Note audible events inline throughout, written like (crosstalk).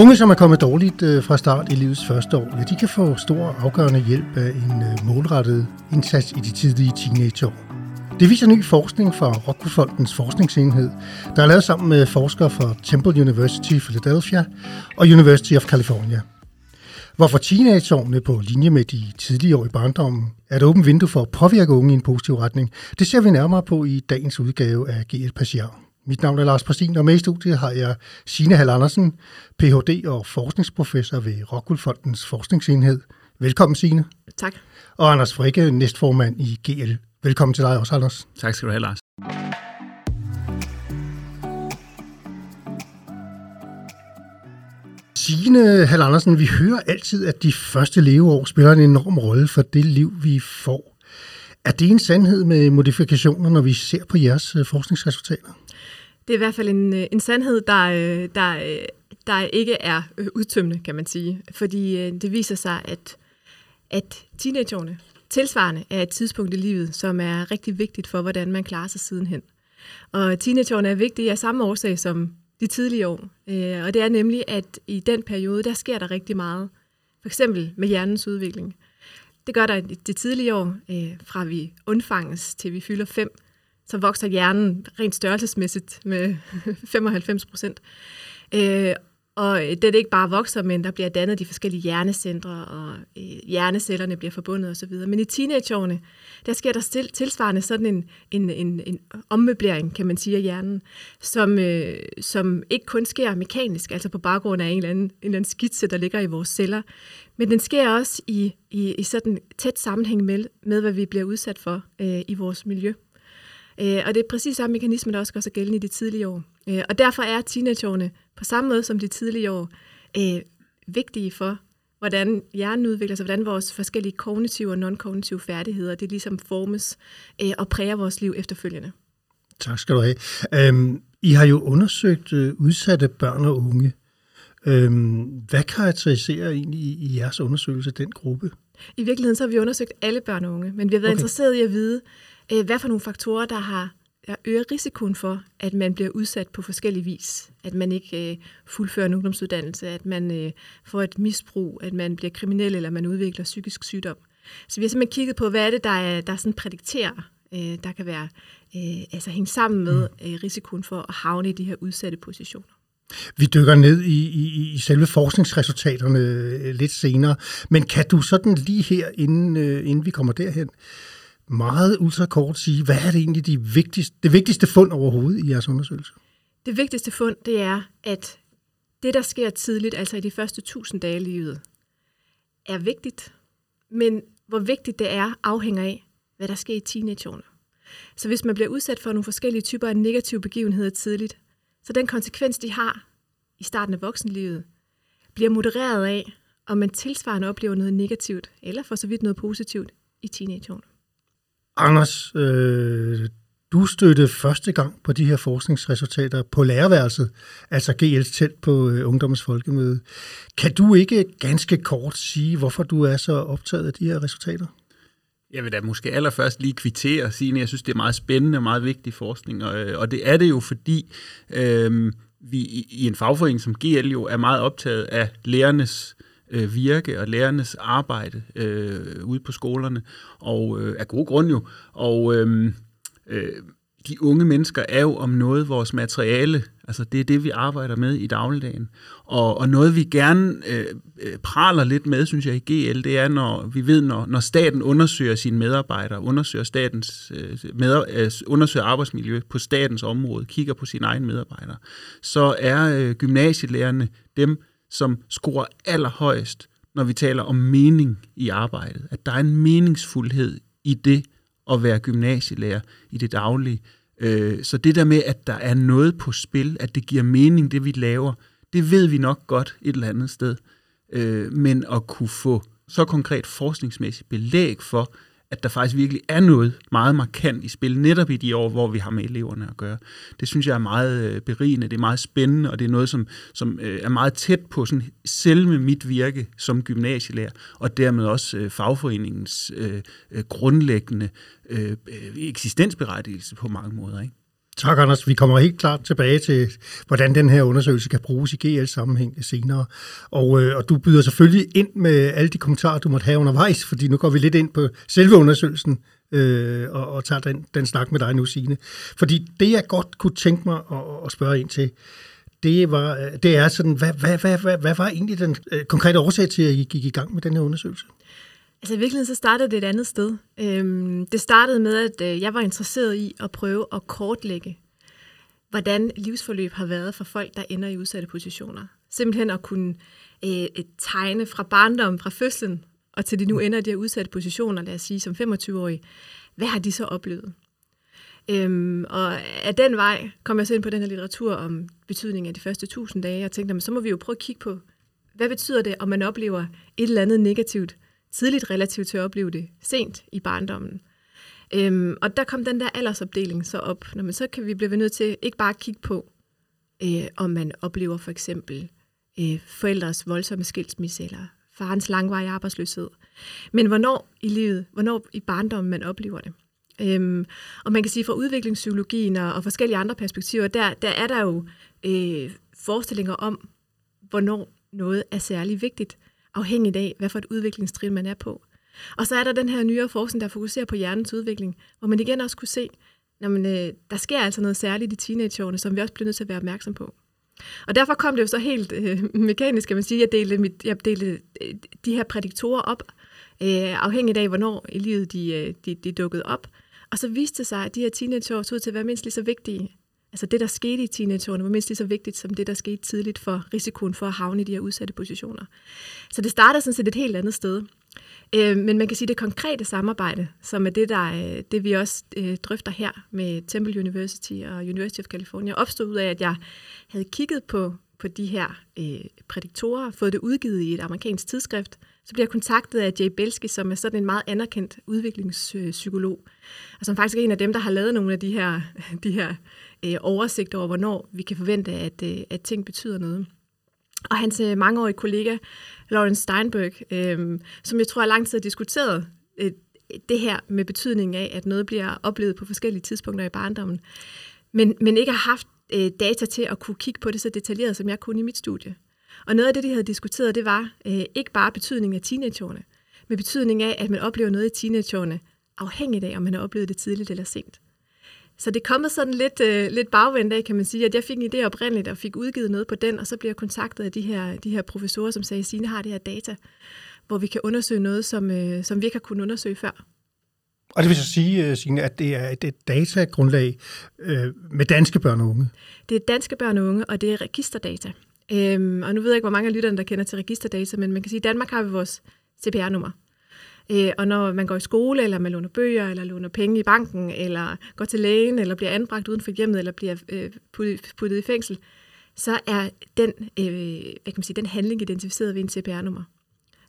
Unge, som er kommet dårligt øh, fra start i livets første år, ja, de kan få stor afgørende hjælp af en øh, målrettet indsats i de tidlige teenageår. Det viser ny forskning fra Rockwoolfondens forskningsenhed, der er lavet sammen med forskere fra Temple University i Philadelphia og University of California. Hvorfor teenageårene på linje med de tidlige år i barndommen er et åbent vindue for at påvirke unge i en positiv retning, det ser vi nærmere på i dagens udgave af GL Passiar. Mit navn er Lars Præstin, og med i studiet har jeg Signe Hall Andersen, Ph.D. og forskningsprofessor ved Rockwool Fondens forskningsenhed. Velkommen, Signe. Tak. Og Anders Frikke, næstformand i GL. Velkommen til dig også, Anders. Tak skal du have, Lars. Signe Hall Andersen, vi hører altid, at de første leveår spiller en enorm rolle for det liv, vi får. Er det en sandhed med modifikationer, når vi ser på jeres øh, forskningsresultater? Det er i hvert fald en, øh, en sandhed, der, øh, der, der ikke er udtømmende, kan man sige. Fordi det viser sig, at, at teenageårene tilsvarende er et tidspunkt i livet, som er rigtig vigtigt for, hvordan man klarer sig sidenhen. Og teenageårene er vigtige af samme årsag som de tidlige år. Og det er nemlig, at i den periode, der sker der rigtig meget. For eksempel med hjernens udvikling. Det gør der i det tidlige år, øh, fra vi undfanges til vi fylder fem så vokser hjernen rent størrelsesmæssigt med (laughs) 95 procent. Øh, og øh, det ikke bare vokser, men der bliver dannet de forskellige hjernecentre, og øh, hjernecellerne bliver forbundet osv. Men i teenageårene, der sker der stil, tilsvarende sådan en, en, en, en ommøblering, kan man sige, af hjernen, som, øh, som ikke kun sker mekanisk, altså på baggrund af en eller anden, en eller anden skitse, der ligger i vores celler, men den sker også i, i, i sådan tæt sammenhæng med, med, hvad vi bliver udsat for øh, i vores miljø. Øh, og det er præcis samme mekanisme, der også gør sig gældende i de tidlige år. Øh, og derfor er teenageårene på samme måde som de tidlige år øh, vigtige for, hvordan hjernen udvikler sig, hvordan vores forskellige kognitive og non-kognitive færdigheder, det ligesom formes øh, og præger vores liv efterfølgende. Tak skal du have. Øhm, I har jo undersøgt øh, udsatte børn og unge. Øhm, hvad karakteriserer egentlig i, i jeres undersøgelse den gruppe? I virkeligheden så har vi undersøgt alle børn og unge, men vi har været okay. interesseret i at vide, øh, hvad for nogle faktorer, der har der øger risikoen for, at man bliver udsat på forskellige vis. At man ikke øh, fuldfører en ungdomsuddannelse, at man øh, får et misbrug, at man bliver kriminel, eller man udvikler psykisk sygdom. Så vi har simpelthen kigget på, hvad er det, der, er, der sådan prædikterer, øh, der kan være øh, altså hænge sammen med mm. øh, risikoen for at havne i de her udsatte positioner. Vi dykker ned i, i, i selve forskningsresultaterne øh, lidt senere, men kan du sådan lige her, inden, øh, inden vi kommer derhen, meget ultrakort sige, hvad er det egentlig de vigtigste, det vigtigste fund overhovedet i jeres undersøgelse? Det vigtigste fund, det er, at det, der sker tidligt, altså i de første tusind dage i livet, er vigtigt, men hvor vigtigt det er, afhænger af, hvad der sker i teenageårene. Så hvis man bliver udsat for nogle forskellige typer af negative begivenheder tidligt, så den konsekvens, de har i starten af voksenlivet, bliver modereret af, om man tilsvarende oplever noget negativt, eller for så vidt noget positivt i teenageårene. Anders, øh, du støttede første gang på de her forskningsresultater på lærerværelset, altså GL's telt på øh, Ungdommens Folkemøde. Kan du ikke ganske kort sige, hvorfor du er så optaget af de her resultater? Jeg vil da måske allerførst lige kvittere og sige, at jeg synes, det er meget spændende og meget vigtig forskning, og, øh, og det er det jo, fordi øh, vi i, i en fagforening som GL jo er meget optaget af lærernes øh, Øh, virke og lærernes arbejde øh, ude på skolerne, og øh, af gode grund jo. Og øh, øh, de unge mennesker er jo om noget vores materiale, altså det er det, vi arbejder med i dagligdagen. Og, og noget, vi gerne øh, øh praler lidt med, synes jeg, i GL, det er, når vi ved, når, når staten undersøger sine medarbejdere, undersøger, statens, øh, med, øh, undersøger arbejdsmiljø på statens område, kigger på sine egne medarbejdere, så er øh, gymnasielærerne dem, som scorer allerhøjst, når vi taler om mening i arbejdet. At der er en meningsfuldhed i det at være gymnasielærer i det daglige. Øh, så det der med, at der er noget på spil, at det giver mening, det vi laver, det ved vi nok godt et eller andet sted. Øh, men at kunne få så konkret forskningsmæssigt belæg for, at der faktisk virkelig er noget meget markant i spil, netop i de år, hvor vi har med eleverne at gøre. Det synes jeg er meget øh, berigende, det er meget spændende, og det er noget, som, som øh, er meget tæt på sådan selve mit virke som gymnasielærer, og dermed også øh, fagforeningens øh, grundlæggende øh, eksistensberettigelse på mange måder. Ikke? Tak, Anders. Vi kommer helt klart tilbage til, hvordan den her undersøgelse kan bruges i GL-sammenhæng senere. Og, øh, og du byder selvfølgelig ind med alle de kommentarer, du måtte have undervejs, fordi nu går vi lidt ind på selve undersøgelsen øh, og, og tager den, den snak med dig nu, Signe. Fordi det, jeg godt kunne tænke mig at, at spørge ind til, det, var, øh, det er sådan, hvad, hvad, hvad, hvad, hvad var egentlig den øh, konkrete årsag til, at I gik i gang med den her undersøgelse? Altså i virkeligheden så startede det et andet sted. Øhm, det startede med, at øh, jeg var interesseret i at prøve at kortlægge, hvordan livsforløb har været for folk, der ender i udsatte positioner. Simpelthen at kunne øh, tegne fra barndommen, fra fødslen, og til de nu ender i de her udsatte positioner, lad os sige som 25-årige, hvad har de så oplevet? Øhm, og af den vej kom jeg så ind på den her litteratur om betydningen af de første 1000 dage, og tænkte, så må vi jo prøve at kigge på, hvad betyder det, om man oplever et eller andet negativt tidligt relativt til at opleve det sent i barndommen. Øhm, og der kom den der aldersopdeling så op. Når man så kan vi blive nødt til ikke bare at kigge på, øh, om man oplever for eksempel øh, forældres voldsomme skilsmisse eller farens langvarige arbejdsløshed, men hvornår i livet, hvornår i barndommen man oplever det. Øhm, og man kan sige fra udviklingspsykologien og, og forskellige andre perspektiver, der, der er der jo øh, forestillinger om, hvornår noget er særlig vigtigt afhængigt af, hvad for et udviklingstrin man er på. Og så er der den her nyere forskning, der fokuserer på hjernens udvikling, hvor man igen også kunne se, at øh, der sker altså noget særligt i teenageårene, som vi også bliver nødt til at være opmærksom på. Og derfor kom det jo så helt øh, mekanisk, kan man sige, at jeg delte, mit, jeg delte øh, de her prædiktorer op, øh, afhængigt af, hvornår i livet de, øh, de, de dukkede op. Og så viste det sig, at de her teenageår så ud til at være mindst lige så vigtige altså det, der skete i teenageårene, var mindst lige så vigtigt som det, der skete tidligt for risikoen for at havne i de her udsatte positioner. Så det starter sådan set et helt andet sted. Øh, men man kan sige, at det konkrete samarbejde, som er det, der, øh, det vi også øh, drøfter her med Temple University og University of California, opstod ud af, at jeg havde kigget på, på de her øh, prædiktorer, fået det udgivet i et amerikansk tidsskrift, så bliver jeg kontaktet af Jay Belsky, som er sådan en meget anerkendt udviklingspsykolog, og som faktisk er en af dem, der har lavet nogle af de her, (laughs) de her øh, oversigter over, hvornår vi kan forvente, at, øh, at ting betyder noget. Og hans øh, mangeårige kollega, Lawrence Steinberg, øh, som jeg tror har lang tid har diskuteret øh, det her med betydningen af, at noget bliver oplevet på forskellige tidspunkter i barndommen, men, men ikke har haft øh, data til at kunne kigge på det så detaljeret, som jeg kunne i mit studie. Og noget af det, de havde diskuteret, det var øh, ikke bare betydningen af teenageårene, men betydningen af, at man oplever noget i teenageårene, afhængigt af, om man har oplevet det tidligt eller sent. Så det er kommet sådan lidt, øh, lidt bagvendt af, kan man sige, at jeg fik en idé oprindeligt og fik udgivet noget på den, og så bliver jeg kontaktet af de her, de her professorer, som sagde, Signe har det her data, hvor vi kan undersøge noget, som, øh, som vi ikke har kunnet undersøge før. Og det vil så sige, øh, Signe, at det er et datagrundlag øh, med danske børn og unge? Det er danske børn og unge, og det er registerdata. Øhm, og nu ved jeg ikke, hvor mange af lytterne, der kender til registerdata, men man kan sige, at i Danmark har vi vores CPR-nummer. Øh, og når man går i skole, eller man låner bøger, eller låner penge i banken, eller går til lægen, eller bliver anbragt uden for hjemmet, eller bliver øh, puttet, puttet i fængsel, så er den, øh, hvad kan man sige, den handling identificeret ved en CPR-nummer.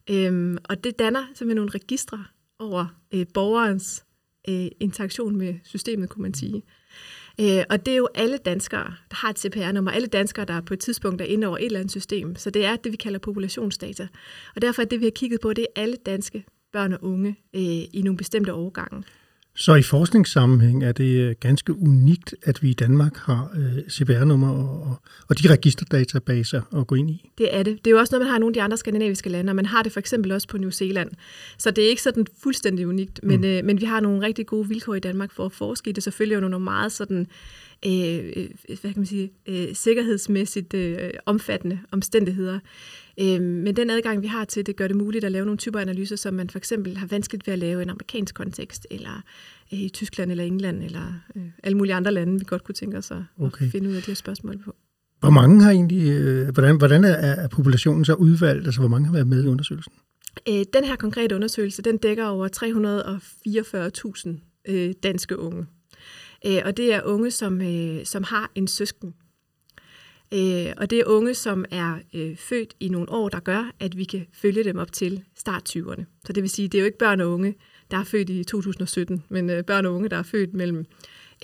Øhm, og det danner simpelthen nogle registre over øh, borgerens øh, interaktion med systemet, kunne man sige. Øh, og det er jo alle danskere, der har et CPR-nummer, alle danskere, der på et tidspunkt er inde over et eller andet system. Så det er det, vi kalder populationsdata. Og derfor er det, vi har kigget på, det er alle danske børn og unge øh, i nogle bestemte årgange. Så i forskningssammenhæng er det øh, ganske unikt, at vi i Danmark har øh, CPR-nummer og, og de registerdatabaser at gå ind i. Det er det. Det er jo også noget, man har i nogle af de andre skandinaviske lande, og man har det for eksempel også på New Zealand. Så det er ikke sådan fuldstændig unikt, men, mm. øh, men vi har nogle rigtig gode vilkår i Danmark for at forske i det. Selvfølgelig er nogle meget sådan, øh, øh, hvad kan man sige, øh, sikkerhedsmæssigt øh, omfattende omstændigheder. Øh, men den adgang, vi har til det, gør det muligt at lave nogle typer analyser, som man for eksempel har vanskeligt ved at lave i en amerikansk kontekst, eller øh, i Tyskland eller England, eller øh, alle mulige andre lande, vi godt kunne tænke os at, okay. at finde ud af de her spørgsmål på. Hvor mange har egentlig, øh, hvordan, hvordan er, er populationen så udvalgt? Altså, hvor mange har været med i undersøgelsen? Øh, den her konkrete undersøgelse, den dækker over 344.000 øh, danske unge. Øh, og det er unge, som, øh, som har en søsken, Øh, og det er unge, som er øh, født i nogle år, der gør, at vi kan følge dem op til start 20'erne. Så det vil sige, det er jo ikke børn og unge, der er født i 2017, men øh, børn og unge, der er født mellem,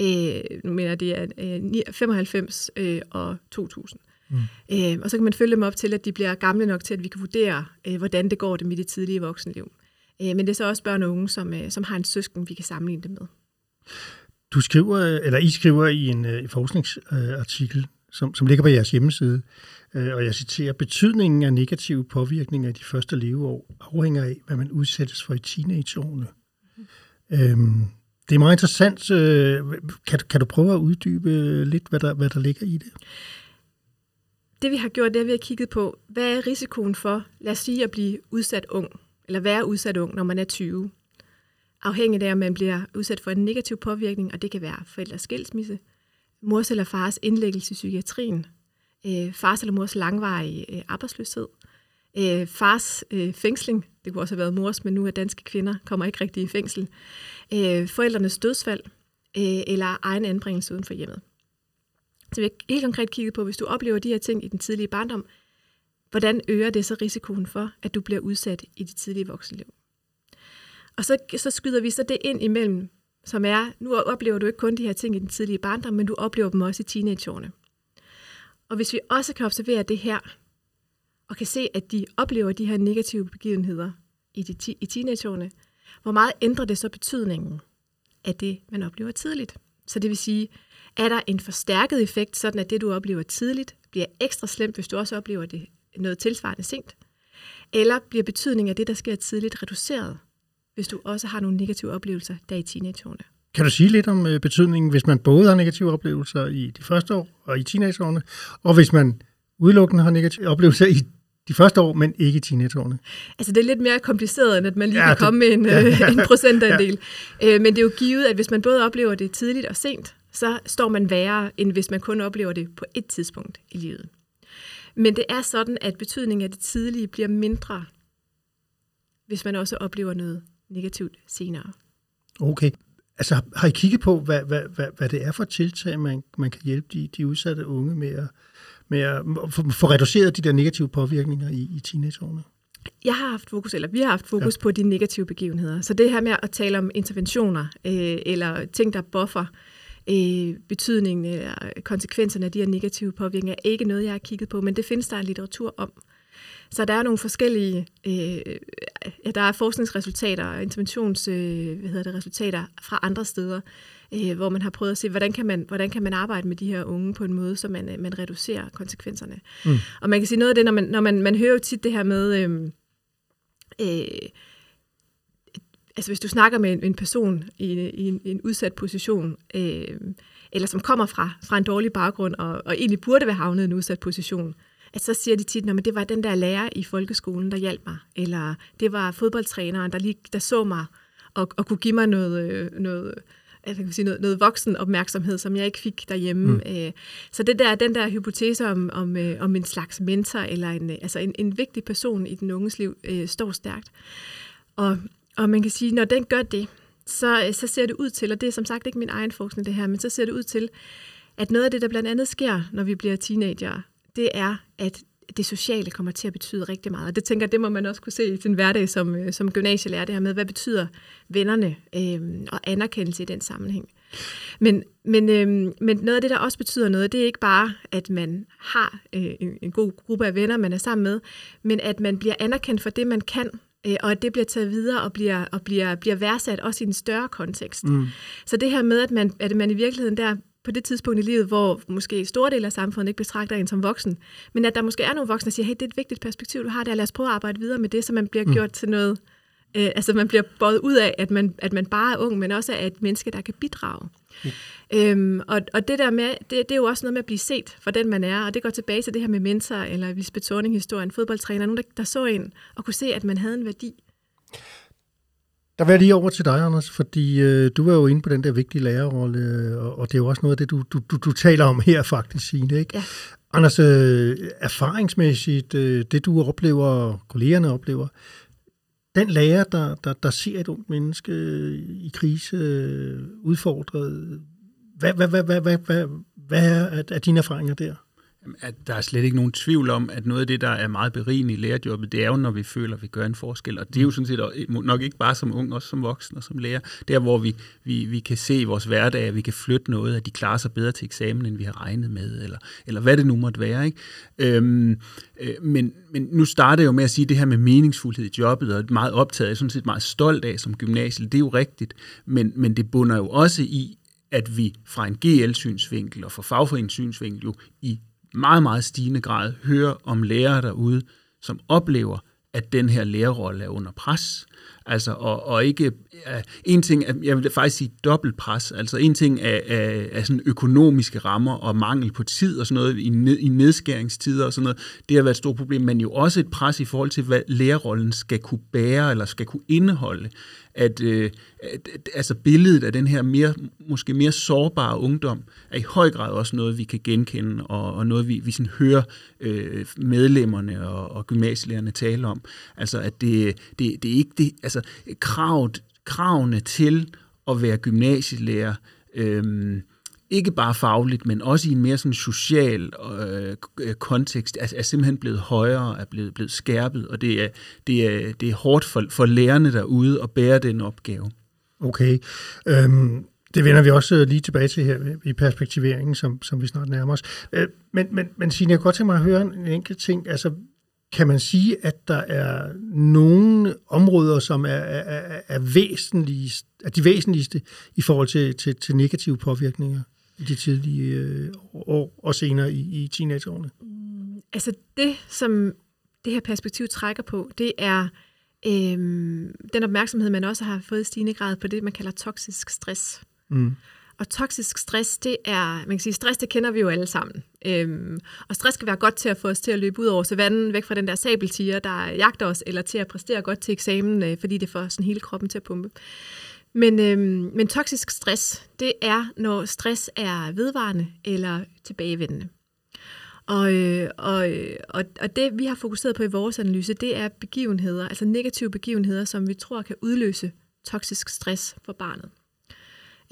øh, nu mener det er øh, 95 øh, og 2000. Mm. Øh, og så kan man følge dem op til, at de bliver gamle nok til, at vi kan vurdere, øh, hvordan det går dem i det tidlige voksenliv. Øh, men det er så også børn og unge, som, øh, som har en søsken, vi kan sammenligne dem med. Du skriver, eller I skriver i en uh, forskningsartikel, øh, som, som ligger på jeres hjemmeside, uh, og jeg citerer, betydningen af negative påvirkninger i de første leveår afhænger af, hvad man udsættes for i teenageårene. Mm. Øhm, det er meget interessant. Kan, kan du prøve at uddybe lidt, hvad der, hvad der ligger i det? Det vi har gjort, det er, at vi har kigget på, hvad er risikoen for, lad os sige, at blive udsat ung, eller være udsat ung, når man er 20 afhængigt af, om man bliver udsat for en negativ påvirkning, og det kan være forældres skilsmisse, mors eller fars indlæggelse i psykiatrien, øh, fars eller mors langvarige øh, arbejdsløshed, øh, fars øh, fængsling, det kunne også have været mors, men nu er danske kvinder, kommer ikke rigtig i fængsel, øh, forældrenes dødsfald, øh, eller egen anbringelse uden for hjemmet. Så vi har helt konkret kigget på, hvis du oplever de her ting i den tidlige barndom, hvordan øger det så risikoen for, at du bliver udsat i dit tidlige voksenliv? Og så, så skyder vi så det ind imellem, som er, nu oplever du ikke kun de her ting i den tidlige barndom, men du oplever dem også i teenageårene. Og hvis vi også kan observere det her, og kan se, at de oplever de her negative begivenheder i, de, i teenageårene, hvor meget ændrer det så betydningen af det, man oplever tidligt? Så det vil sige, er der en forstærket effekt, sådan at det, du oplever tidligt, bliver ekstra slemt, hvis du også oplever det noget tilsvarende sent? Eller bliver betydningen af det, der sker tidligt, reduceret, hvis du også har nogle negative oplevelser der i teenageårene. Kan du sige lidt om øh, betydningen, hvis man både har negative oplevelser i de første år og i teenageårene, og hvis man udelukkende har negative oplevelser i de første år, men ikke i teenageårene? Altså det er lidt mere kompliceret, end at man lige ja, kan komme med en, ja, ja, en (laughs) procentandel. Ja. Øh, men det er jo givet, at hvis man både oplever det tidligt og sent, så står man værre, end hvis man kun oplever det på et tidspunkt i livet. Men det er sådan, at betydningen af det tidlige bliver mindre, hvis man også oplever noget negativt senere. Okay. Altså har I kigget på, hvad, hvad, hvad, hvad det er for tiltag, man, man kan hjælpe de, de udsatte unge med at, med at få reduceret de der negative påvirkninger i, i teenageårene? Jeg har haft fokus, eller vi har haft fokus ja. på de negative begivenheder. Så det her med at tale om interventioner, øh, eller ting, der buffer øh, betydningen eller konsekvenserne af de her negative påvirkninger, er ikke noget, jeg har kigget på, men det findes der en litteratur om. Så der er nogle forskellige, øh, ja, der er forskningsresultater og interventions, øh, hvad hedder det, resultater fra andre steder, øh, hvor man har prøvet at se, hvordan kan, man, hvordan kan man arbejde med de her unge på en måde, så man, man reducerer konsekvenserne. Mm. Og man kan sige noget af det, når man, når man, man hører jo tit det her med, øh, øh, altså hvis du snakker med en, en person i, i, en, i en udsat position, øh, eller som kommer fra, fra en dårlig baggrund, og, og egentlig burde være havnet i en udsat position, at så siger de tit, at det var den der lærer i folkeskolen, der hjalp mig, eller det var fodboldtræneren, der, lige, der så mig og, og kunne give mig noget, øh, noget, jeg kan sige, noget, noget voksen opmærksomhed, som jeg ikke fik derhjemme. Mm. Øh, så det der, den der hypotese om, om, øh, om en slags mentor, eller en, altså en, en vigtig person i den unges liv, står stærkt. Og, og man kan sige, når den gør det, så, så ser det ud til, og det er som sagt ikke min egen forskning det her, men så ser det ud til, at noget af det, der blandt andet sker, når vi bliver teenager, det er, at det sociale kommer til at betyde rigtig meget. Og det tænker det må man også kunne se i sin hverdag som, øh, som gymnasielærer, det her med, hvad betyder vennerne øh, og anerkendelse i den sammenhæng. Men, men, øh, men noget af det, der også betyder noget, det er ikke bare, at man har øh, en, en god gruppe af venner, man er sammen med, men at man bliver anerkendt for det, man kan, øh, og at det bliver taget videre og bliver, og bliver, bliver værdsat også i en større kontekst. Mm. Så det her med, at man, at man i virkeligheden der på det tidspunkt i livet, hvor måske store dele af samfundet ikke betragter en som voksen, men at der måske er nogle voksne, der siger, hey, det er et vigtigt perspektiv, du har der, lad os prøve at arbejde videre med det, så man bliver mm. gjort til noget, øh, altså man bliver både ud af, at man, at man bare er ung, men også er et menneske, der kan bidrage. Mm. Øhm, og, og det der med, det, det er jo også noget med at blive set for den, man er, og det går tilbage til det her med mentor, eller Lisbeth Thorning-historien, fodboldtræner, nogen, der, der så en og kunne se, at man havde en værdi. Der vil jeg lige over til dig, Anders, fordi øh, du var jo inde på den der vigtige lærerrolle, og, og det er jo også noget af det, du, du, du, du taler om her faktisk, Signe, ikke? Ja. Anders, øh, erfaringsmæssigt, øh, det du oplever, kollegerne oplever, den lærer, der, der, der ser et ungt menneske i krise, øh, udfordret, hvad, hvad, hvad, hvad, hvad, hvad, hvad er, er dine erfaringer der? At der er slet ikke nogen tvivl om, at noget af det, der er meget berigende i lærerjobbet, det er jo, når vi føler, at vi gør en forskel. Og det er jo sådan set nok ikke bare som ung, også som voksen og som lærer. Der, hvor vi, vi, vi kan se i vores hverdag, at vi kan flytte noget, at de klarer sig bedre til eksamen, end vi har regnet med, eller, eller hvad det nu måtte være. Ikke? Øhm, øh, men, men nu starter jeg jo med at sige det her med meningsfuldhed i jobbet, og meget optaget, jeg er sådan set meget stolt af som gymnasie. Det er jo rigtigt, men, men det bunder jo også i, at vi fra en GL-synsvinkel og fra fagforeningssynsvinkel jo i meget, meget stigende grad hører om lærere derude, som oplever, at den her lærerrolle er under pres. Altså, og, og ikke, en ting, jeg vil faktisk sige dobbelt pres, altså en ting er, er, er sådan økonomiske rammer og mangel på tid og sådan noget i, ned, i nedskæringstider og sådan noget, det har været et stort problem, men jo også et pres i forhold til, hvad lærerrollen skal kunne bære eller skal kunne indeholde. At, øh, at, at altså billedet af den her mere, måske mere sårbare ungdom er i høj grad også noget, vi kan genkende, og, og noget, vi, vi sådan hører øh, medlemmerne og, og gymnasielærerne tale om. Altså, at det, det, det er ikke det, altså Altså, kravet, kravene til at være gymnasielærer, øhm, ikke bare fagligt, men også i en mere sådan social øh, kontekst, er, er simpelthen blevet højere, er blevet, blevet skærpet, og det er, det er, det er hårdt for, for lærerne derude at bære den opgave. Okay. Øhm, det vender vi også øh, lige tilbage til her i perspektiveringen, som, som vi snart nærmer os. Øh, men, men, men Signe, jeg kunne godt tænke mig at høre en enkelt ting. Altså, kan man sige, at der er nogle områder, som er, er, er, væsentligst, er de væsentligste i forhold til, til, til negative påvirkninger? i de tidlige øh, år og senere i, i teenageårene? Mm, altså det, som det her perspektiv trækker på, det er øhm, den opmærksomhed, man også har fået i stigende grad på det, man kalder toksisk stress. Mm. Og toksisk stress, det er, man kan sige, stress, det kender vi jo alle sammen. Øhm, og stress kan være godt til at få os til at løbe ud over savannen, væk fra den der sabeltiger, der jagter os, eller til at præstere godt til eksamen, øh, fordi det får sådan hele kroppen til at pumpe. Men, øhm, men toksisk stress, det er, når stress er vedvarende eller tilbagevendende. Og, øh, og, og, og det, vi har fokuseret på i vores analyse, det er begivenheder, altså negative begivenheder, som vi tror kan udløse toksisk stress for barnet.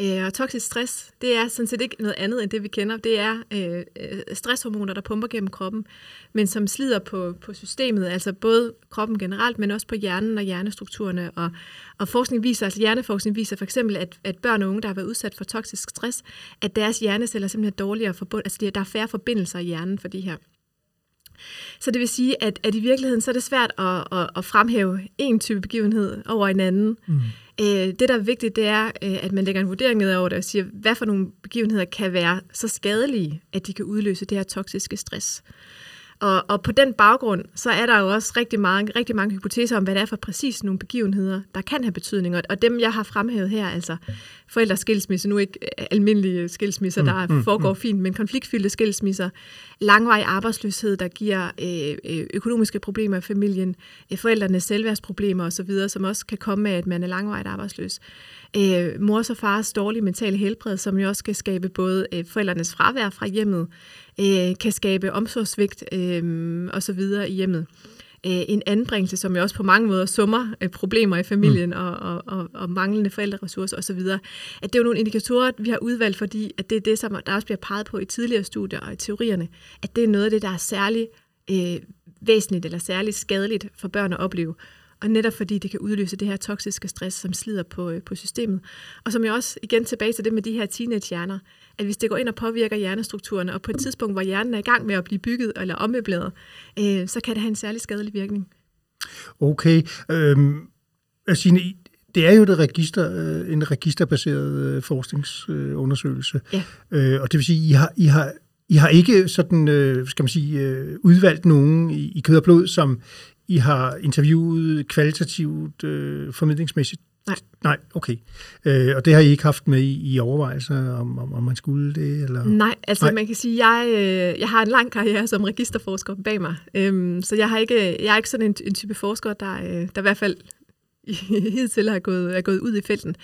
Øh, og toksisk stress, det er sådan set ikke noget andet end det, vi kender. Det er øh, øh, stresshormoner, der pumper gennem kroppen, men som slider på, på systemet, altså både kroppen generelt, men også på hjernen og hjernestrukturerne. Og, og forskning viser, altså hjerneforskning viser for eksempel, at, at børn og unge, der har været udsat for toksisk stress, at deres hjerneceller simpelthen er dårligere forbund, altså der er færre forbindelser i hjernen for de her. Så det vil sige, at, at i virkeligheden så er det svært at, at, at fremhæve en type begivenhed over en anden. Mm. Øh, det, der er vigtigt, det er, øh, at man lægger en vurdering ned over det og siger, hvad for nogle begivenheder kan være så skadelige, at de kan udløse det her toksiske stress. Og, og på den baggrund, så er der jo også rigtig mange, rigtig mange hypoteser om, hvad det er for præcis nogle begivenheder, der kan have betydning. Og dem, jeg har fremhævet her, altså forældres skilsmisse, nu ikke almindelige skilsmisser, mm, der mm, foregår mm. fint, men konfliktfyldte skilsmisser, langvarig arbejdsløshed, der giver øh, øh, økonomiske problemer i familien, øh, forældrenes selvværdsproblemer osv., som også kan komme af, at man er langvarigt arbejdsløs. Øh, mors og fars dårlige mentale helbred, som jo også kan skabe både øh, forældrenes fravær fra hjemmet, øh, kan skabe omsorgsvigt øh, osv. i hjemmet. Øh, en anbringelse, som jo også på mange måder summer øh, problemer i familien mm. og, og, og, og manglende forældreressourcer osv. At det er jo nogle indikatorer, vi har udvalgt, fordi at det er det, som der også bliver peget på i tidligere studier og i teorierne, at det er noget af det, der er særligt øh, væsentligt eller særligt skadeligt for børn at opleve. Og netop fordi det kan udløse det her toksiske stress, som slider på, øh, på systemet. Og som jeg også, igen tilbage til det med de her teenagehjerner, at hvis det går ind og påvirker hjernestrukturerne, og på et tidspunkt, hvor hjernen er i gang med at blive bygget eller ommøbleret, øh, så kan det have en særlig skadelig virkning. Okay. Øhm, Signe, det er jo det register, øh, en registerbaseret øh, forskningsundersøgelse. Ja. Øh, og det vil sige, I har, I har i har ikke sådan, øh, skal man sige, øh, udvalgt nogen i, i kød og blod, som I har interviewet kvalitativt, øh, formidlingsmæssigt Nej. Nej, okay. Øh, og det har I ikke haft med i, i overvejelser, om, om, om man skulle det? Eller? Nej, altså Nej. man kan sige, jeg, øh, jeg har en lang karriere som registerforsker bag mig, øhm, så jeg, har ikke, jeg er ikke sådan en, en type forsker, der, øh, der i hvert fald (laughs) hidtil har gået, er gået ud i felten.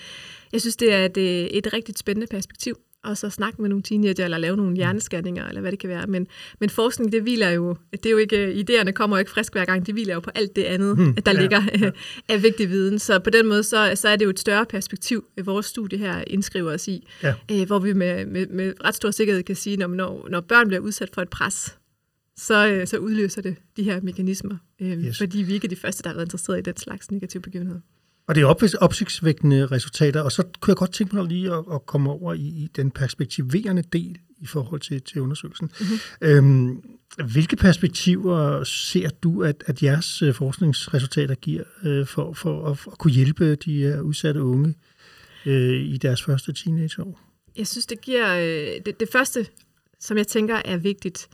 Jeg synes, det er et, et rigtig spændende perspektiv og så snakke med nogle teenager, eller lave nogle mm. hjerneskanninger, eller hvad det kan være. Men, men forskning, det hviler jo, det er jo ikke, idéerne kommer jo ikke frisk hver gang, det hviler jo på alt det andet, hmm, der ja, ligger ja. (laughs) af vigtig viden. Så på den måde, så, så er det jo et større perspektiv, vores studie her indskriver os i, ja. øh, hvor vi med, med, med ret stor sikkerhed kan sige, når, når, når børn bliver udsat for et pres, så, øh, så udløser det de her mekanismer, øh, yes. fordi vi ikke er de første, der har været interesseret i den slags negative begivenheder. Og det er opsigtsvækkende resultater, og så kunne jeg godt tænke mig lige at, at komme over i, i den perspektiverende del i forhold til, til undersøgelsen. Mm-hmm. Øhm, hvilke perspektiver ser du, at, at jeres øh, forskningsresultater giver øh, for, for at, at kunne hjælpe de her udsatte unge øh, i deres første teenageår? Jeg synes, det giver... Øh, det, det første, som jeg tænker er vigtigt,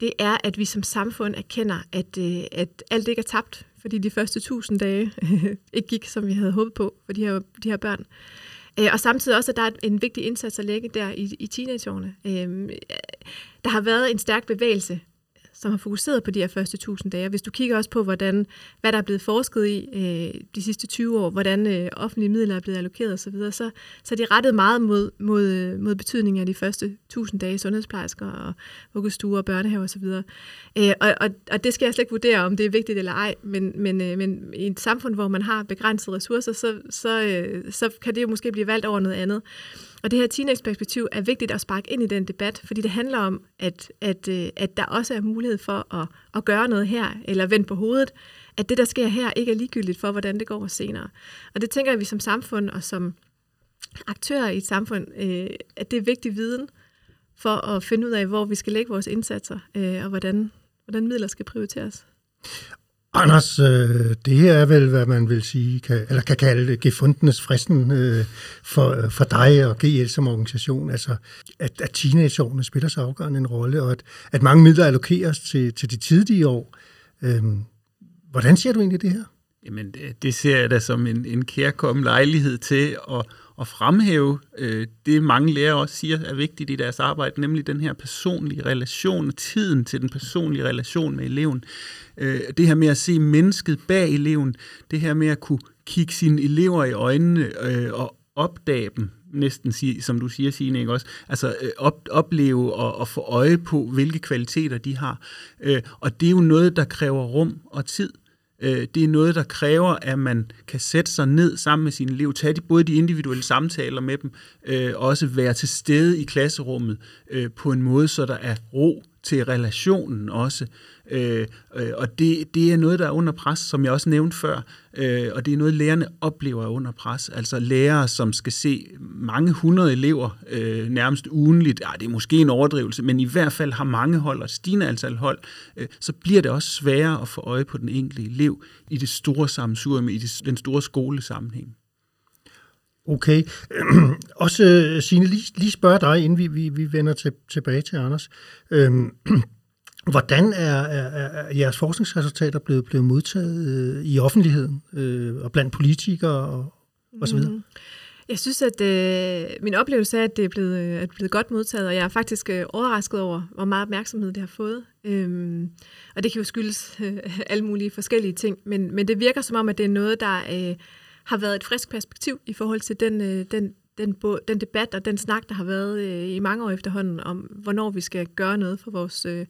det er, at vi som samfund erkender, at, øh, at alt ikke er tabt, fordi de første tusind dage (laughs) ikke gik, som vi havde håbet på for de her, de her børn. Øh, og samtidig også, at der er en vigtig indsats at lægge der i, i teenageårene. Øh, der har været en stærk bevægelse som har fokuseret på de her første 1000 dage. Hvis du kigger også på, hvordan, hvad der er blevet forsket i øh, de sidste 20 år, hvordan øh, offentlige midler er blevet allokeret osv., så, så, så er de rettet meget mod, mod, øh, mod betydningen af de første 1000 dage sundhedsplejersker og vuggestuer og børnehaver osv. Øh, og, og, og det skal jeg slet ikke vurdere, om det er vigtigt eller ej, men, men, øh, men i et samfund, hvor man har begrænsede ressourcer, så, så, øh, så kan det jo måske blive valgt over noget andet. Og det her teenage-perspektiv er vigtigt at sparke ind i den debat, fordi det handler om, at, at, øh, at der også er mulighed for at, at gøre noget her, eller vende på hovedet, at det, der sker her, ikke er ligegyldigt for, hvordan det går senere. Og det tænker jeg, at vi som samfund og som aktører i et samfund, øh, at det er vigtig viden for at finde ud af, hvor vi skal lægge vores indsatser, øh, og hvordan, hvordan midler skal prioriteres. Anders, øh, det her er vel, hvad man vil sige, kan, eller kan kalde gefundenes fristen øh, for, øh, for dig og GL som organisation. Altså, at, at teenageårene spiller så afgørende en rolle, og at, at mange midler allokeres til, til de tidlige år. Øh, hvordan ser du egentlig det her? Jamen, det, det ser jeg da som en, en kærkommen lejlighed til at, at fremhæve øh, det, mange lærere også siger er vigtigt i deres arbejde, nemlig den her personlige relation og tiden til den personlige relation med eleven. Øh, det her med at se mennesket bag eleven, det her med at kunne kigge sine elever i øjnene øh, og opdage dem, næsten sige, som du siger, Signe, ikke også? Altså øh, op, opleve og, og få øje på, hvilke kvaliteter de har. Øh, og det er jo noget, der kræver rum og tid. Øh, det er noget, der kræver, at man kan sætte sig ned sammen med sine elever, tage de, både de individuelle samtaler med dem, øh, også være til stede i klasserummet øh, på en måde, så der er ro til relationen også. Øh, øh, og det, det er noget, der er under pres, som jeg også nævnte før, øh, og det er noget, lærerne oplever er under pres. Altså lærere, som skal se mange hundrede elever øh, nærmest ugenligt, ja, det er måske en overdrivelse, men i hvert fald har mange hold og stigende antal hold, øh, så bliver det også sværere at få øje på den enkelte elev i det store sammensurium, i det, den store skolesammenhæng. Okay. (clears throat) Også, øh, Signe, lige, lige spørge dig, inden vi, vi, vi vender til, tilbage til Anders. Øhm, (clears throat) hvordan er, er, er jeres forskningsresultater blevet, blevet modtaget øh, i offentligheden øh, og blandt politikere og, og så videre? Mm. Jeg synes, at øh, min oplevelse er, at det er blevet, øh, er blevet godt modtaget, og jeg er faktisk øh, overrasket over, hvor meget opmærksomhed det har fået. Øhm, og det kan jo skyldes øh, alle mulige forskellige ting, men, men det virker som om, at det er noget, der øh, har været et frisk perspektiv i forhold til den, øh, den, den, den debat og den snak, der har været øh, i mange år efterhånden om, hvornår vi skal gøre noget for vores, øh,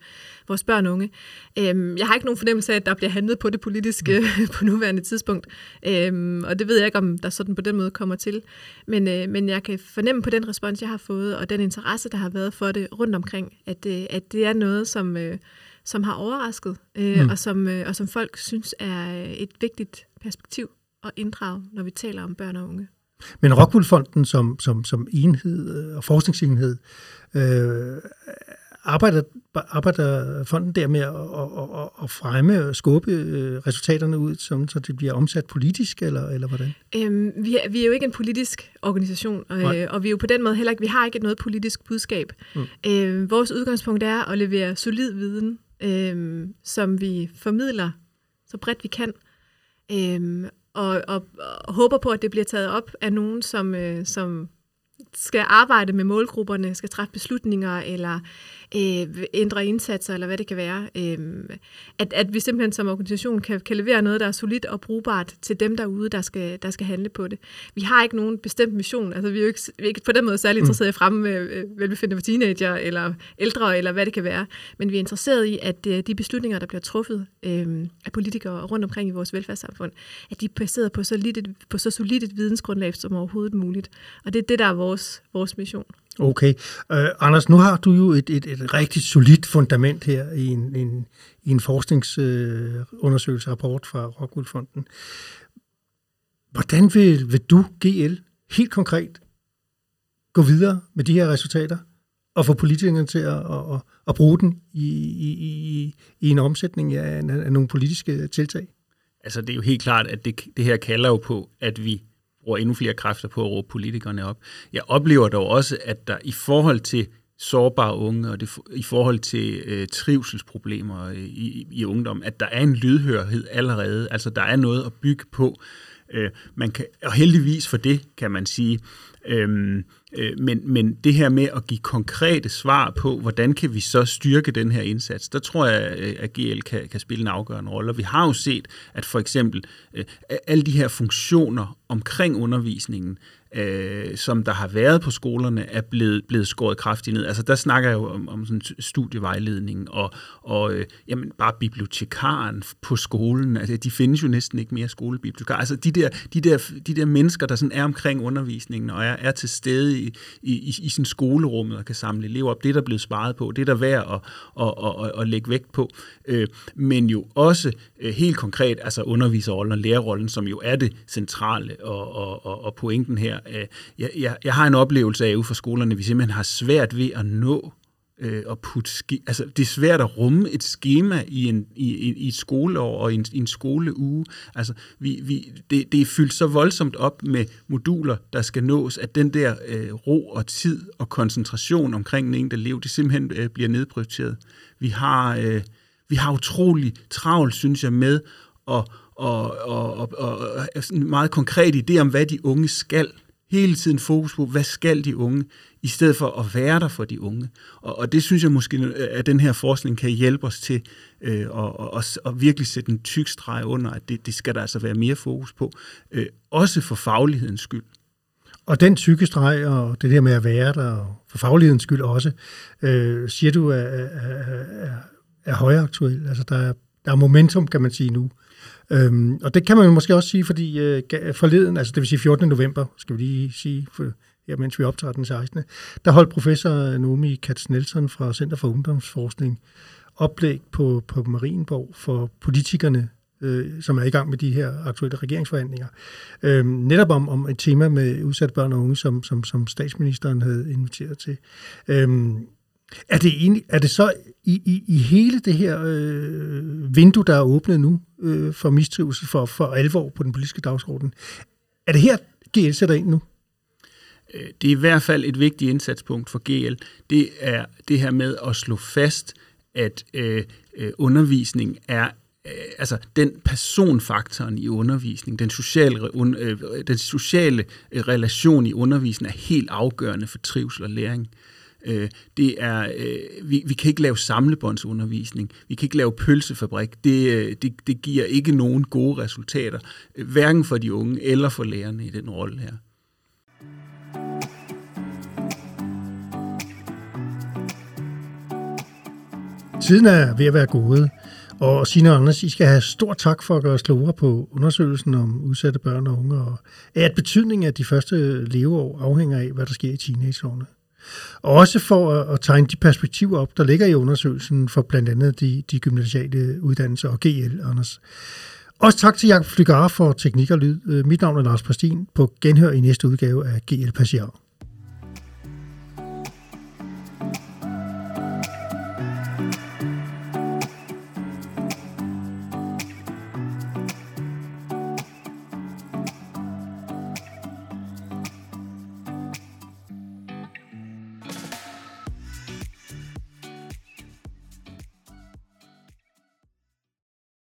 vores børn og unge. Øhm, jeg har ikke nogen fornemmelse af, at der bliver handlet på det politiske mm. (laughs) på nuværende tidspunkt, øhm, og det ved jeg ikke, om der sådan på den måde kommer til. Men, øh, men jeg kan fornemme på den respons, jeg har fået, og den interesse, der har været for det rundt omkring, at, øh, at det er noget, som, øh, som har overrasket, øh, mm. og, som, øh, og som folk synes er et vigtigt perspektiv at inddrage, når vi taler om børn og unge. Men Rockwool-fonden som, som, som enhed øh, og forskningsenhed, øh, arbejder, arbejder fonden der med at, at, at, at fremme og skubbe øh, resultaterne ud, som, så det bliver omsat politisk, eller, eller hvordan? Øhm, vi, er, vi er jo ikke en politisk organisation, og, øh, og vi er jo på den måde heller ikke, vi har ikke noget politisk budskab. Mm. Øh, vores udgangspunkt er at levere solid viden, øh, som vi formidler så bredt vi kan. Øhm, og, og, og håber på, at det bliver taget op af nogen, som, øh, som skal arbejde med målgrupperne, skal træffe beslutninger, eller øh, ændre indsatser, eller hvad det kan være. Øh, at, at vi simpelthen som organisation kan, kan levere noget, der er solidt og brugbart til dem derude, der skal, der skal handle på det. Vi har ikke nogen bestemt mission. Altså, vi er jo ikke, vi er ikke på den måde særlig mm. interesseret i fremme med øh, velbefindende for teenager, eller ældre, eller hvad det kan være. Men vi er interesseret i, at øh, de beslutninger, der bliver truffet øh, af politikere rundt omkring i vores velfærdssamfund, at de er baseret på så, lidt et, på så solidt et vidensgrundlag som overhovedet muligt. Og det er det, der er vores, vores mission. Okay. Uh, Anders, nu har du jo et, et, et rigtig solidt fundament her i en, en, i en forskningsundersøgelsesrapport uh, fra Rockwool-fonden. Hvordan vil, vil du, GL, helt konkret gå videre med de her resultater og få politikerne til at, at, at, at bruge den i, i, i, i en omsætning af, af nogle politiske tiltag? Altså, det er jo helt klart, at det, det her kalder jo på, at vi bruger endnu flere kræfter på at råbe politikerne op. Jeg oplever dog også, at der i forhold til sårbare unge, og det, i forhold til øh, trivselsproblemer i, i, i ungdom, at der er en lydhørhed allerede. Altså, der er noget at bygge på. Øh, man kan, og heldigvis for det, kan man sige. Øhm, øh, men, men det her med at give konkrete svar på, hvordan kan vi så styrke den her indsats, der tror jeg, øh, at GL kan, kan spille en afgørende rolle. Og vi har jo set, at for eksempel øh, alle de her funktioner omkring undervisningen, øh, som der har været på skolerne, er blevet, blevet skåret kraftigt ned. Altså der snakker jeg jo om, om sådan studievejledning og, og øh, jamen, bare bibliotekaren på skolen. Altså, de findes jo næsten ikke mere skolebibliotekarer. Altså de der, de, der, de der mennesker, der sådan er omkring undervisningen og er, er til stede i, i, i, i sådan skolerummet og kan samle elever op, det er der blevet sparet på. Det er der værd at, at, at, at, at lægge vægt på. Øh, men jo også øh, helt konkret, altså underviserrollen og lærerrollen, som jo er det centrale og, og, og, og pointen her, her. Øh, jeg, jeg, jeg har en oplevelse af ude for skolerne, at vi simpelthen har svært ved at nå øh, at putte ske, altså det er svært at rumme et schema i, en, i, i et skoleår og i en, i en skoleuge. Altså vi, vi, det, det er fyldt så voldsomt op med moduler, der skal nås, at den der øh, ro og tid og koncentration omkring den enkelte elev, det simpelthen øh, bliver nedprioriteret. Vi har, øh, vi har utrolig travlt, synes jeg, med at og, og, og, og, og en meget konkret idé om, hvad de unge skal hele tiden fokus på, hvad skal de unge, i stedet for at være der for de unge. Og, og det synes jeg måske, at den her forskning kan hjælpe os til øh, og, og, og virkelig sætte en tyk streg under, at det, det skal der altså være mere fokus på, øh, også for faglighedens skyld. Og den tykke streg og det der med at være der, og for faglighedens skyld også, øh, siger du er, er, er, er højaktuel. Altså der er, der er momentum, kan man sige nu. Øhm, og det kan man måske også sige, fordi øh, forleden, altså det vil sige 14. november, skal vi lige sige, for, ja, mens vi optager den 16. Der holdt professor Nomi Katz Nelson fra Center for Ungdomsforskning oplæg på, på Marienborg for politikerne, øh, som er i gang med de her aktuelle regeringsforhandlinger. Øh, netop om, om et tema med udsatte børn og unge, som, som, som statsministeren havde inviteret til. Øh, er det, egentlig, er det så i, i, i hele det her øh, vindue, der er åbnet nu øh, for mistrivsel, for, for alvor på den politiske dagsorden, er det her, GL sætter ind nu? Øh, det er i hvert fald et vigtigt indsatspunkt for GL. Det er det her med at slå fast, at øh, øh undervisning er øh, altså den personfaktoren i undervisning, den sociale, un, øh, den sociale relation i undervisning er helt afgørende for trivsel og læring. Øh, Øh, det er, øh, vi, vi kan ikke lave samlebåndsundervisning. Vi kan ikke lave pølsefabrik. Det, øh, det, det giver ikke nogen gode resultater, øh, hverken for de unge eller for lærerne i den rolle her. Tiden er ved at være gået, og Signe og Anders, I skal have stor tak for at gøre os klogere på undersøgelsen om udsatte børn og unge, og at betydningen af de første leveår afhænger af, hvad der sker i teenageårene. Også for at, at tegne de perspektiver op, der ligger i undersøgelsen for blandt andet de, de gymnasiale uddannelser og GL, Anders. Også tak til Jakob Flygare for teknik og lyd. Øh, mit navn er Lars Præstin på genhør i næste udgave af GL Passiar.